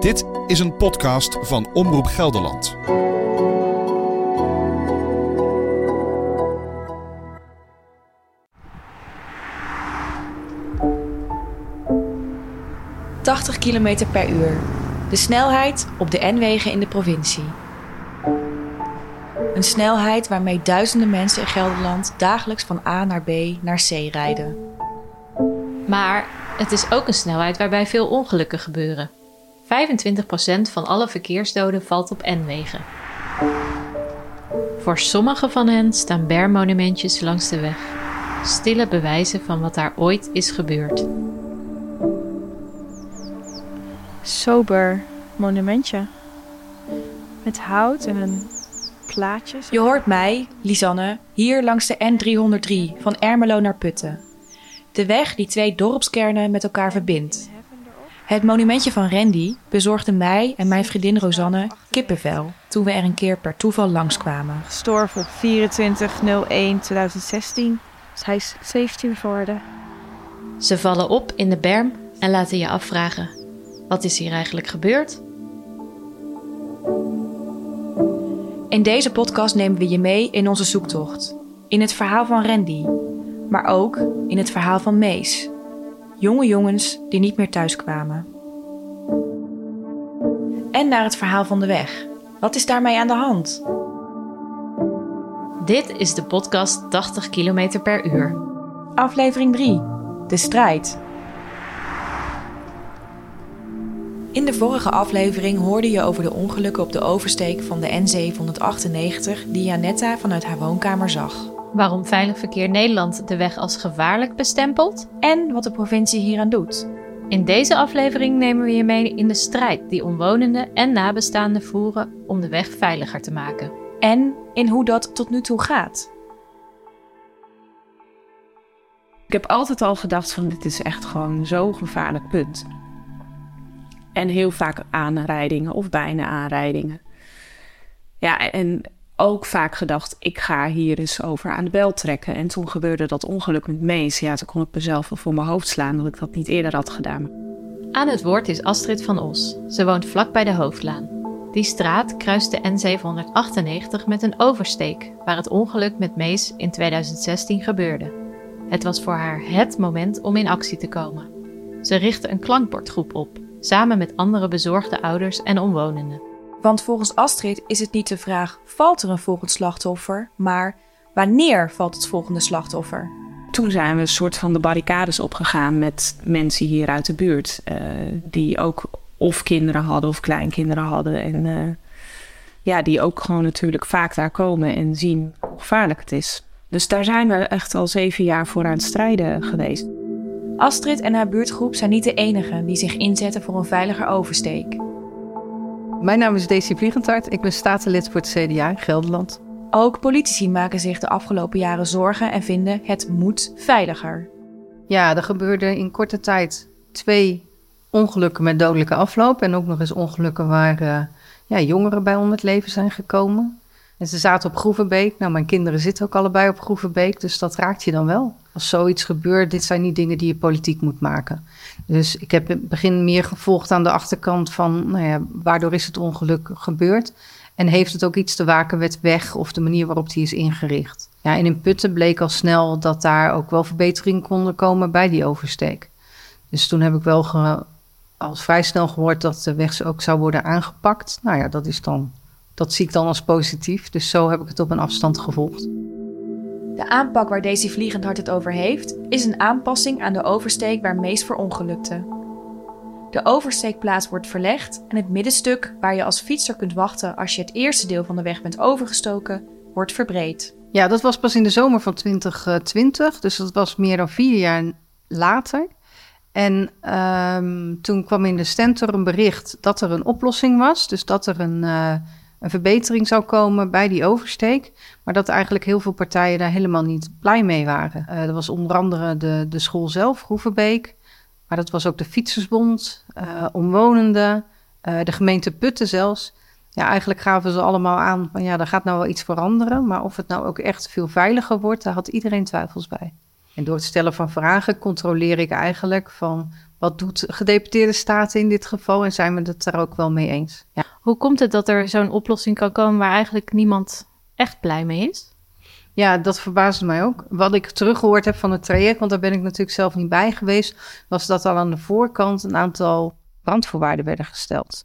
Dit is een podcast van Omroep Gelderland. ...80 km per uur. De snelheid op de N-wegen in de provincie. Een snelheid waarmee duizenden mensen in Gelderland... ...dagelijks van A naar B naar C rijden. Maar het is ook een snelheid waarbij veel ongelukken gebeuren. 25% van alle verkeersdoden valt op N-wegen. Voor sommige van hen staan bermmonumentjes langs de weg. Stille bewijzen van wat daar ooit is gebeurd. Sober monumentje. Met hout en plaatjes. Je hoort mij, Lisanne, hier langs de N303 van Ermelo naar Putten. De weg die twee dorpskernen met elkaar verbindt. Het monumentje van Randy bezorgde mij en mijn vriendin Rosanne kippenvel toen we er een keer per toeval langskwamen. Gestorven op 24-01-2016. Dus hij is 17 geworden. Ze vallen op in de berm en laten je afvragen: wat is hier eigenlijk gebeurd? In deze podcast nemen we je mee in onze zoektocht. In het verhaal van Randy, maar ook in het verhaal van Mees. Jonge jongens die niet meer thuis kwamen. En naar het verhaal van de weg. Wat is daarmee aan de hand? Dit is de podcast 80 km per uur. Aflevering 3. De strijd. In de vorige aflevering hoorde je over de ongelukken op de oversteek van de N798 die Janetta vanuit haar woonkamer zag. Waarom Veilig Verkeer Nederland de weg als gevaarlijk bestempelt? En wat de provincie hieraan doet. In deze aflevering nemen we je mee in de strijd die omwonenden en nabestaanden voeren om de weg veiliger te maken. En in hoe dat tot nu toe gaat. Ik heb altijd al gedacht van dit is echt gewoon zo'n gevaarlijk punt. En heel vaak aanrijdingen of bijna aanrijdingen. Ja, en ook vaak gedacht, ik ga hier eens over aan de bel trekken. En toen gebeurde dat ongeluk met Mees. Ja, toen kon ik mezelf wel voor mijn hoofd slaan dat ik dat niet eerder had gedaan. Aan het woord is Astrid van Os. Ze woont vlak bij de Hoofdlaan. Die straat kruist de N798 met een oversteek, waar het ongeluk met Mees in 2016 gebeurde. Het was voor haar HET moment om in actie te komen. Ze richtte een klankbordgroep op, samen met andere bezorgde ouders en omwonenden. Want volgens Astrid is het niet de vraag: valt er een volgend slachtoffer, maar wanneer valt het volgende slachtoffer? Toen zijn we een soort van de barricades opgegaan met mensen hier uit de buurt. Uh, die ook of kinderen hadden of kleinkinderen hadden. En uh, ja, die ook gewoon natuurlijk vaak daar komen en zien hoe gevaarlijk het is. Dus daar zijn we echt al zeven jaar voor aan het strijden geweest. Astrid en haar buurtgroep zijn niet de enigen die zich inzetten voor een veiliger oversteek. Mijn naam is Daisy Vliegentart. Ik ben statenlid voor het CDA in Gelderland. Ook politici maken zich de afgelopen jaren zorgen en vinden het moet veiliger. Ja, er gebeurden in korte tijd twee ongelukken met dodelijke afloop. En ook nog eens ongelukken waar uh, ja, jongeren bij om het leven zijn gekomen. En ze zaten op Groevenbeek. Nou, mijn kinderen zitten ook allebei op Groevenbeek, dus dat raakt je dan wel. Als zoiets gebeurt, dit zijn niet dingen die je politiek moet maken. Dus ik heb in het begin meer gevolgd aan de achterkant van, nou ja, waardoor is het ongeluk gebeurd? En heeft het ook iets te maken met weg of de manier waarop die is ingericht? Ja, en in Putten bleek al snel dat daar ook wel verbeteringen konden komen bij die oversteek. Dus toen heb ik wel al vrij snel gehoord dat de weg ook zou worden aangepakt. Nou ja, dat is dan dat zie ik dan als positief. Dus zo heb ik het op een afstand gevolgd. De aanpak waar Daisy Vliegend Hart het over heeft, is een aanpassing aan de oversteek waar meest verongelukte. De oversteekplaats wordt verlegd en het middenstuk waar je als fietser kunt wachten als je het eerste deel van de weg bent overgestoken, wordt verbreed. Ja, dat was pas in de zomer van 2020, dus dat was meer dan vier jaar later. En um, toen kwam in de Stentor een bericht dat er een oplossing was, dus dat er een. Uh, een verbetering zou komen bij die oversteek. Maar dat eigenlijk heel veel partijen daar helemaal niet blij mee waren. Uh, dat was onder andere de, de school zelf, Groevenbeek. Maar dat was ook de Fietsersbond, uh, omwonenden, uh, de gemeente Putten zelfs. Ja, eigenlijk gaven ze allemaal aan van ja, er gaat nou wel iets veranderen. Maar of het nou ook echt veel veiliger wordt, daar had iedereen twijfels bij. En door het stellen van vragen controleer ik eigenlijk van wat doet gedeputeerde staten in dit geval en zijn we het daar ook wel mee eens. Ja. Hoe komt het dat er zo'n oplossing kan komen waar eigenlijk niemand echt blij mee is? Ja, dat verbaasde mij ook. Wat ik teruggehoord heb van het traject, want daar ben ik natuurlijk zelf niet bij geweest, was dat al aan de voorkant een aantal randvoorwaarden werden gesteld.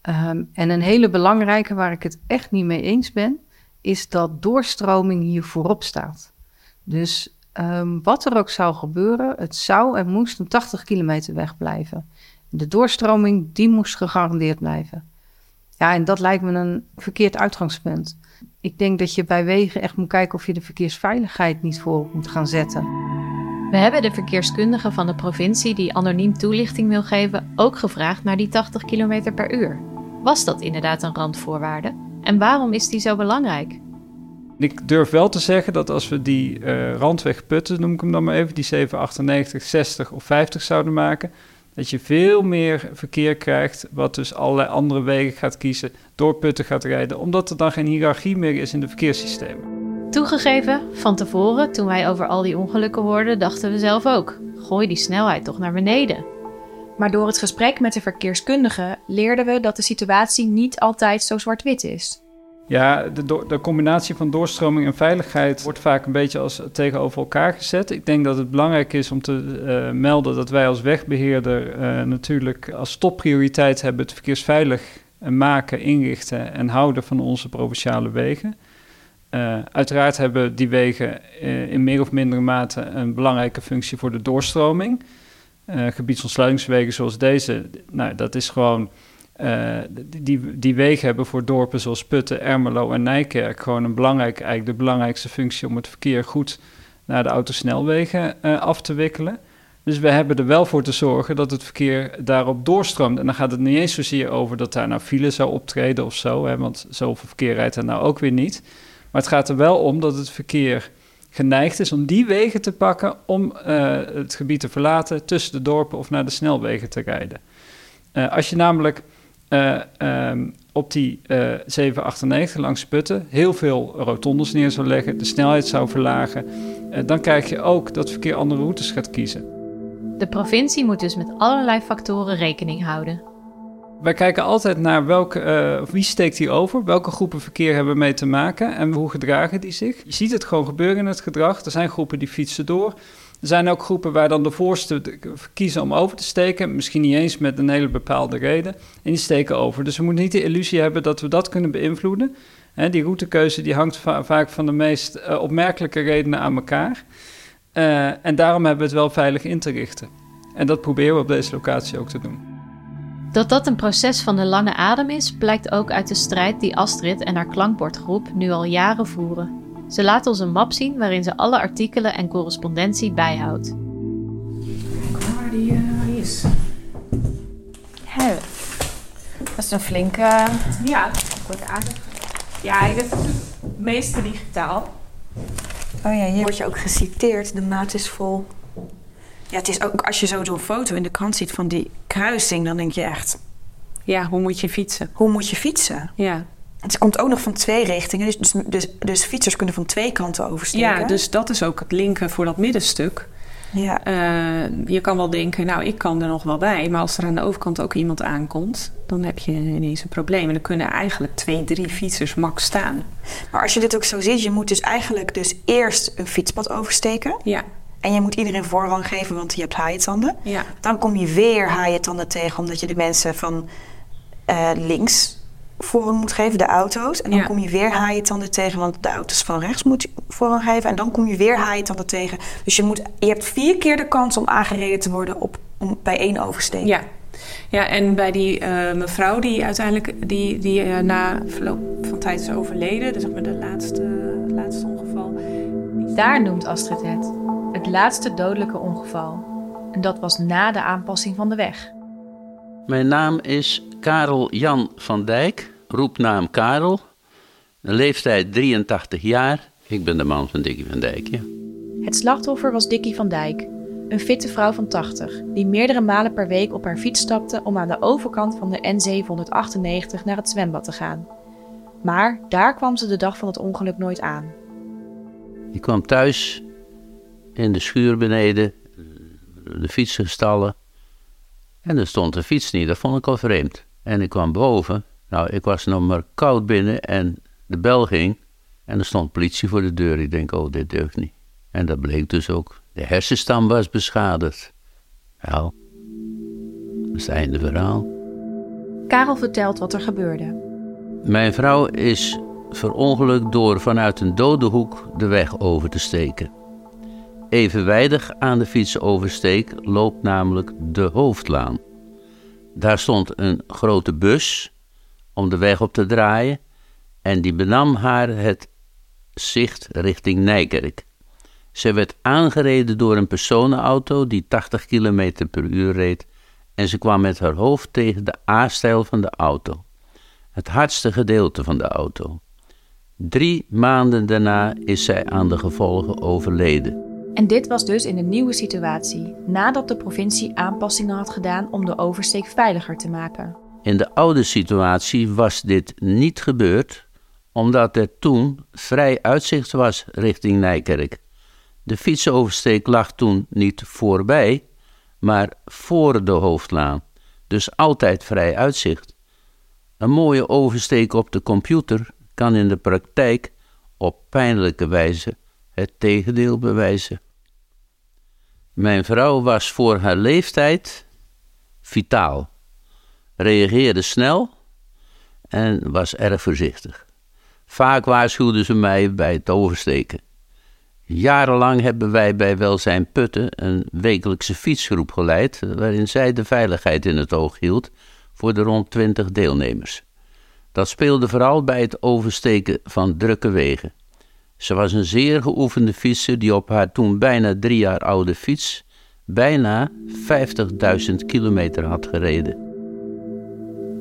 Ehm, en een hele belangrijke waar ik het echt niet mee eens ben, is dat doorstroming hier voorop staat. Dus ehm, wat er ook zou gebeuren, het zou en moest een 80 kilometer weg blijven. De doorstroming, die moest gegarandeerd blijven. Ja, en dat lijkt me een verkeerd uitgangspunt. Ik denk dat je bij wegen echt moet kijken of je de verkeersveiligheid niet voor moet gaan zetten. We hebben de verkeerskundige van de provincie die anoniem toelichting wil geven ook gevraagd naar die 80 km per uur. Was dat inderdaad een randvoorwaarde? En waarom is die zo belangrijk? Ik durf wel te zeggen dat als we die uh, randweg putten, noem ik hem dan maar even, die 798, 60 of 50 zouden maken, dat je veel meer verkeer krijgt, wat dus allerlei andere wegen gaat kiezen, door putten gaat rijden, omdat er dan geen hiërarchie meer is in de verkeerssystemen. Toegegeven, van tevoren, toen wij over al die ongelukken hoorden, dachten we zelf ook: gooi die snelheid toch naar beneden. Maar door het gesprek met de verkeerskundige leerden we dat de situatie niet altijd zo zwart-wit is. Ja, de, de, combinatie van doorstroming en veiligheid wordt vaak een beetje als tegenover elkaar gezet. Ik denk dat het belangrijk is om te uh, melden dat wij als wegbeheerder uh, natuurlijk als topprioriteit hebben het verkeersveilig maken, inrichten en houden van onze provinciale wegen. Uh, uiteraard hebben die wegen in meer of mindere mate een belangrijke functie voor de doorstroming. gebiedsontsluitingswegen zoals deze, nou, dat is gewoon uh, die, die wegen hebben voor dorpen zoals Putten, Ermelo en Nijkerk gewoon een belangrijk, eigenlijk de belangrijkste functie om het verkeer goed naar de autosnelwegen uh, af te wikkelen. Dus we hebben er wel voor te zorgen dat het verkeer daarop doorstroomt. En dan gaat het niet eens zozeer over dat daar nou file zou optreden of zo, hè, want zoveel verkeer rijdt er nou ook weer niet. Maar het gaat er wel om dat het verkeer geneigd is om die wegen te pakken om uh, het gebied te verlaten tussen de dorpen of naar de snelwegen te rijden. als je namelijk uh, um, op die uh, eh, 798 langs Putten heel veel rotondes neer zou leggen, de snelheid zou verlagen, uh, dan krijg je ook dat verkeer andere routes gaat kiezen. De provincie moet dus met allerlei factoren rekening houden. Wij kijken altijd naar welke, wie steekt hier over, welke groepen verkeer hebben mee te maken en hoe gedragen die zich. Je ziet het gewoon gebeuren in het gedrag. Er zijn groepen die fietsen door. Er zijn ook groepen waar dan de voorste kiezen om over te steken. Misschien niet eens met een hele bepaalde reden. En die steken over. Dus we moeten niet de illusie hebben dat we dat kunnen beïnvloeden. die routekeuze die hangt vaak van de meest uh, opmerkelijke redenen aan elkaar. Uh, en daarom hebben we het wel veilig in te richten. En dat proberen we op deze locatie ook te doen. Dat dat een proces van de lange adem is, blijkt ook uit de strijd die Astrid en haar klankbordgroep nu al jaren voeren. Ze laat ons een map zien waarin ze alle artikelen en correspondentie bijhoudt. Kijk waar die, uh, is. Dat is een flinke... Ja, wordt aardig. Ja, dit is het meeste digitaal. Oh ja, hier word je ook geciteerd. De maat is vol. Ja, het is ook als je zo zo'n foto in de krant ziet van die kruising, dan denk je echt. Ja, hoe moet je fietsen? Hoe moet je fietsen? Ja. Het komt ook nog van twee richtingen, dus, dus, dus, dus, fietsers kunnen van twee kanten oversteken. Ja, dus dat is ook het linken voor dat middenstuk. Ja. Uh, je kan wel denken, nou, ik kan er nog wel bij. Maar als er aan de overkant ook iemand aankomt, dan heb je ineens een probleem. En dan kunnen eigenlijk twee, drie fietsers max staan. Maar als je dit ook zo ziet, je moet dus eigenlijk dus eerst een fietspad oversteken. Ja. En je moet iedereen voorrang geven, want je hebt haaientanden. Ja. Dan kom je weer haaientanden tegen, omdat je de mensen van uh, links voorrang moet geven, de auto's. En dan kom je weer haaientanden tegen, want de auto's van rechts moet je voorrang geven. En dan kom je weer haaientanden tegen. Dus je, moet, je hebt vier keer de kans om aangereden te worden op, om, bij één oversteek. Ja. Ja, en bij die uh, mevrouw die uiteindelijk die, die uh, na verloop van tijd is overleden, dus zeg maar de laatste, laatste ongeval. Daar noemt Astrid het. Het laatste dodelijke ongeval. En dat was na de aanpassing van de weg. Mijn naam is Karel Jan van Dijk, roepnaam Karel. De leeftijd 83 jaar. Ik ben de man van Dikkie van Dijk, ja. Het slachtoffer was Dikkie van Dijk, een fitte vrouw van 80, die meerdere malen per week op haar fiets stapte om aan de overkant van de N798 naar het zwembad te gaan. Maar daar kwam ze de dag van het ongeluk nooit aan. Die kwam thuis in de schuur beneden, de fietsenstallen, En er stond de fiets niet, dat vond ik al vreemd. En ik kwam boven. Nou, ik was nog maar koud binnen en de bel ging. En er stond politie voor de deur. Ik denk, oh, dit deugt niet. En dat bleek dus ook. De hersenstam was beschadigd. Nou, dat is het einde verhaal. Karel vertelt wat er gebeurde. Mijn vrouw is verongelukt door vanuit een dode hoek de weg over te steken. Evenwijdig aan de fietsoversteek loopt namelijk de hoofdlaan. Daar stond een grote bus om de weg op te draaien en die benam haar het zicht richting Nijkerk. Ze werd aangereden door een personenauto die 80 km per uur reed en ze kwam met haar hoofd tegen de A-stijl van de auto, het hardste gedeelte van de auto. Drie maanden daarna is zij aan de gevolgen overleden. En dit was dus in een nieuwe situatie, nadat de provincie aanpassingen had gedaan om de oversteek veiliger te maken. In de oude situatie was dit niet gebeurd, omdat er toen vrij uitzicht was richting Nijkerk. De fietsoversteek lag toen niet voorbij, maar voor de hoofdlaan, dus altijd vrij uitzicht. Een mooie oversteek op de computer kan in de praktijk op pijnlijke wijze het tegendeel bewijzen. Mijn vrouw was voor haar leeftijd vitaal, reageerde snel en was erg voorzichtig. Vaak waarschuwde ze mij bij het oversteken. Jarenlang hebben wij bij Welzijn Putten een wekelijkse fietsgroep geleid, waarin zij de veiligheid in het oog hield voor de rond 20 deelnemers. Dat speelde vooral bij het oversteken van drukke wegen. Ze was een zeer geoefende fietser die op haar toen bijna drie jaar oude fiets bijna 50.000 kilometer had gereden.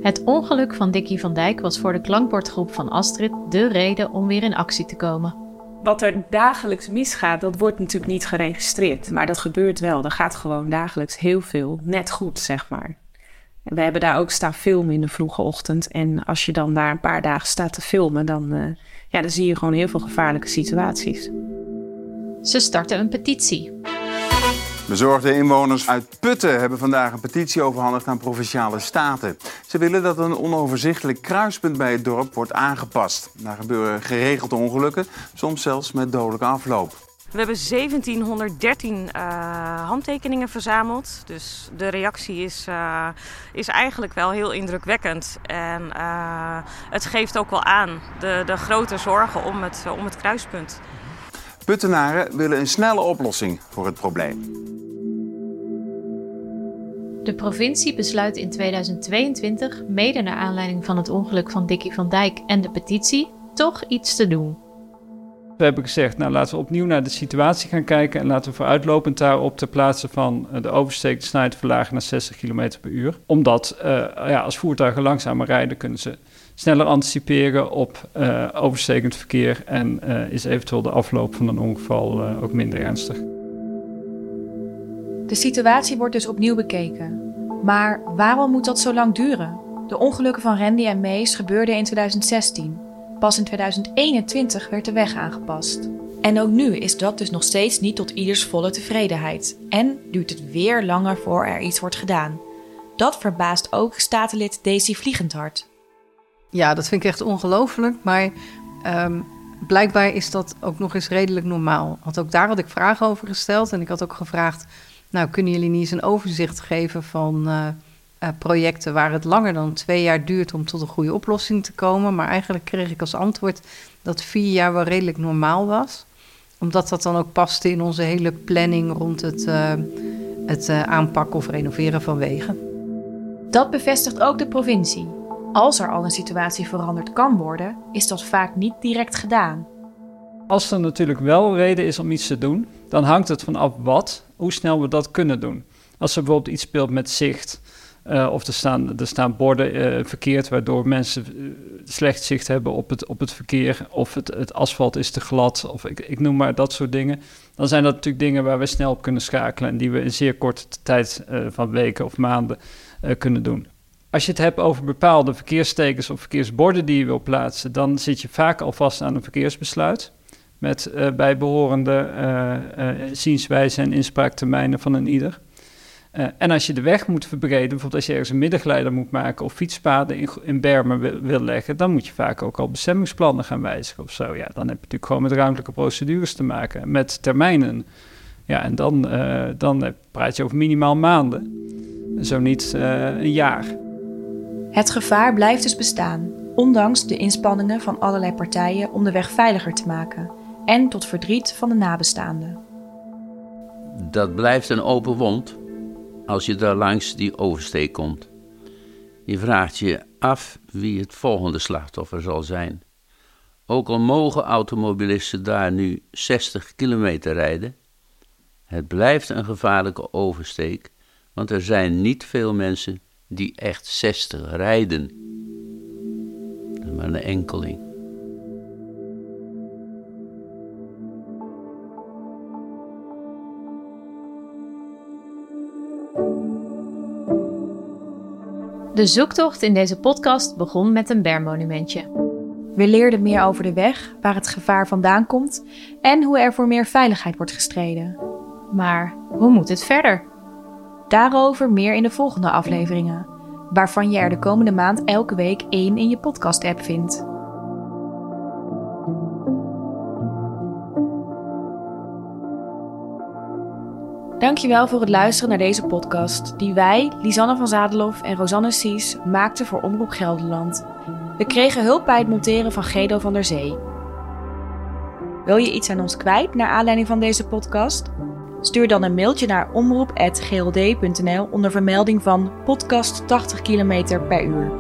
Het ongeluk van Dickie van Dijk was voor de klankbordgroep van Astrid de reden om weer in actie te komen. Wat er dagelijks misgaat, dat wordt natuurlijk niet geregistreerd. Maar dat gebeurt wel. Er gaat gewoon dagelijks heel veel net goed, zeg maar. En we hebben daar ook staan filmen in de vroege ochtend. En als je dan daar een paar dagen staat te filmen, dan, uh, ja, dan zie je gewoon heel veel gevaarlijke situaties. Ze starten een petitie. Bezorgde inwoners uit Putten hebben vandaag een petitie overhandigd aan provinciale staten. Ze willen dat een onoverzichtelijk kruispunt bij het dorp wordt aangepast. Daar gebeuren geregeld ongelukken, soms zelfs met dodelijke afloop. We hebben 1713 uh, handtekeningen verzameld. Dus de reactie is, uh, is eigenlijk wel heel indrukwekkend. En uh, het geeft ook wel aan de, de grote zorgen om het, om het kruispunt. Puttenaren willen een snelle oplossing voor het probleem. De provincie besluit in 2022, mede naar aanleiding van het ongeluk van Dickie van Dijk en de petitie, toch iets te doen. We hebben gezegd, nou laten we opnieuw naar de situatie gaan kijken en laten we vooruitlopend daarop te plaatsen van de oversteek de snelheid verlagen naar 60 km per uur. Omdat uh, ja, als voertuigen langzamer rijden, kunnen ze sneller anticiperen op uh, overstekend verkeer en is eventueel de afloop van een ongeval ook minder ernstig. De situatie wordt dus opnieuw bekeken. Maar waarom moet dat zo lang duren? De ongelukken van Randy en Mees gebeurden in 2016. Pas in 2021 werd de weg aangepast. En ook nu is dat dus nog steeds niet tot ieders volle tevredenheid. En duurt het weer langer voor er iets wordt gedaan. Dat verbaast ook statenlid Daisy Vliegendhart. Ja, dat vind ik echt ongelooflijk. Maar um, blijkbaar is dat ook nog eens redelijk normaal. Want ook daar had ik vragen over gesteld. En ik had ook gevraagd nou, kunnen jullie niet eens een overzicht geven van uh, uh, projecten waar het langer dan twee jaar duurt om tot een goede oplossing te komen? Maar eigenlijk kreeg ik als antwoord dat vier jaar wel redelijk normaal was. Omdat dat dan ook paste in onze hele planning rond het, uh, het aanpakken of renoveren van wegen. Dat bevestigt ook de provincie. Als er al een situatie veranderd kan worden, is dat vaak niet direct gedaan. Als er natuurlijk wel reden is om iets te doen, dan hangt het vanaf wat, hoe snel we dat kunnen doen. Als er bijvoorbeeld iets speelt met zicht, uh, of er staan, er staan borden uh, verkeerd waardoor mensen uh, slecht zicht hebben op het, op het verkeer, of het, het asfalt is te glad, of ik, ik noem maar dat soort dingen. Dan zijn dat natuurlijk dingen waar we snel op kunnen schakelen en die we in zeer korte tijd van weken of maanden kunnen doen. Als je het hebt over bepaalde verkeerstekens of verkeersborden die je wil plaatsen, dan zit je vaak al vast aan een verkeersbesluit met bijbehorende uh, uh, zienswijze en inspraaktermijnen van een ieder. Eh, en als je de weg moet verbreden, bijvoorbeeld als je ergens een middengeleider moet maken of fietspaden in, in bermen wil, wil, leggen, dan moet je vaak ook al bestemmingsplannen gaan wijzigen of zo. Ja, dan heb je natuurlijk gewoon met ruimtelijke procedures te maken, met termijnen. Ja, en dan, uh, dan praat je over minimaal maanden, zo niet uh, een jaar. Het gevaar blijft dus bestaan, ondanks de inspanningen van allerlei partijen om de weg veiliger te maken en tot verdriet van de nabestaanden. Dat blijft een open wond als je daar langs die oversteek komt. Je vraagt je af wie het volgende slachtoffer zal zijn. Ook al mogen automobilisten daar nu 60 kilometer rijden, het blijft een gevaarlijke oversteek, want er zijn niet veel mensen die echt 60 rijden. Maar een enkeling. De zoektocht in deze podcast begon met een bermmonumentje. We leerden meer over de weg, waar het gevaar vandaan komt en hoe er voor meer veiligheid wordt gestreden. Maar hoe moet het verder? Daarover meer in de volgende afleveringen, waarvan je er de komende maand elke week één in je podcast-app vindt. Dankjewel voor het luisteren naar deze podcast, die wij, Lisanne van Zadelof en Rosanne Sies, maakten voor Omroep Gelderland. We kregen hulp bij het monteren van Gedo van der Zee. Wil je iets aan ons kwijt naar aanleiding van deze podcast? Stuur dan een mailtje naar omroep.gld.nl onder vermelding van podcast 80 km per uur.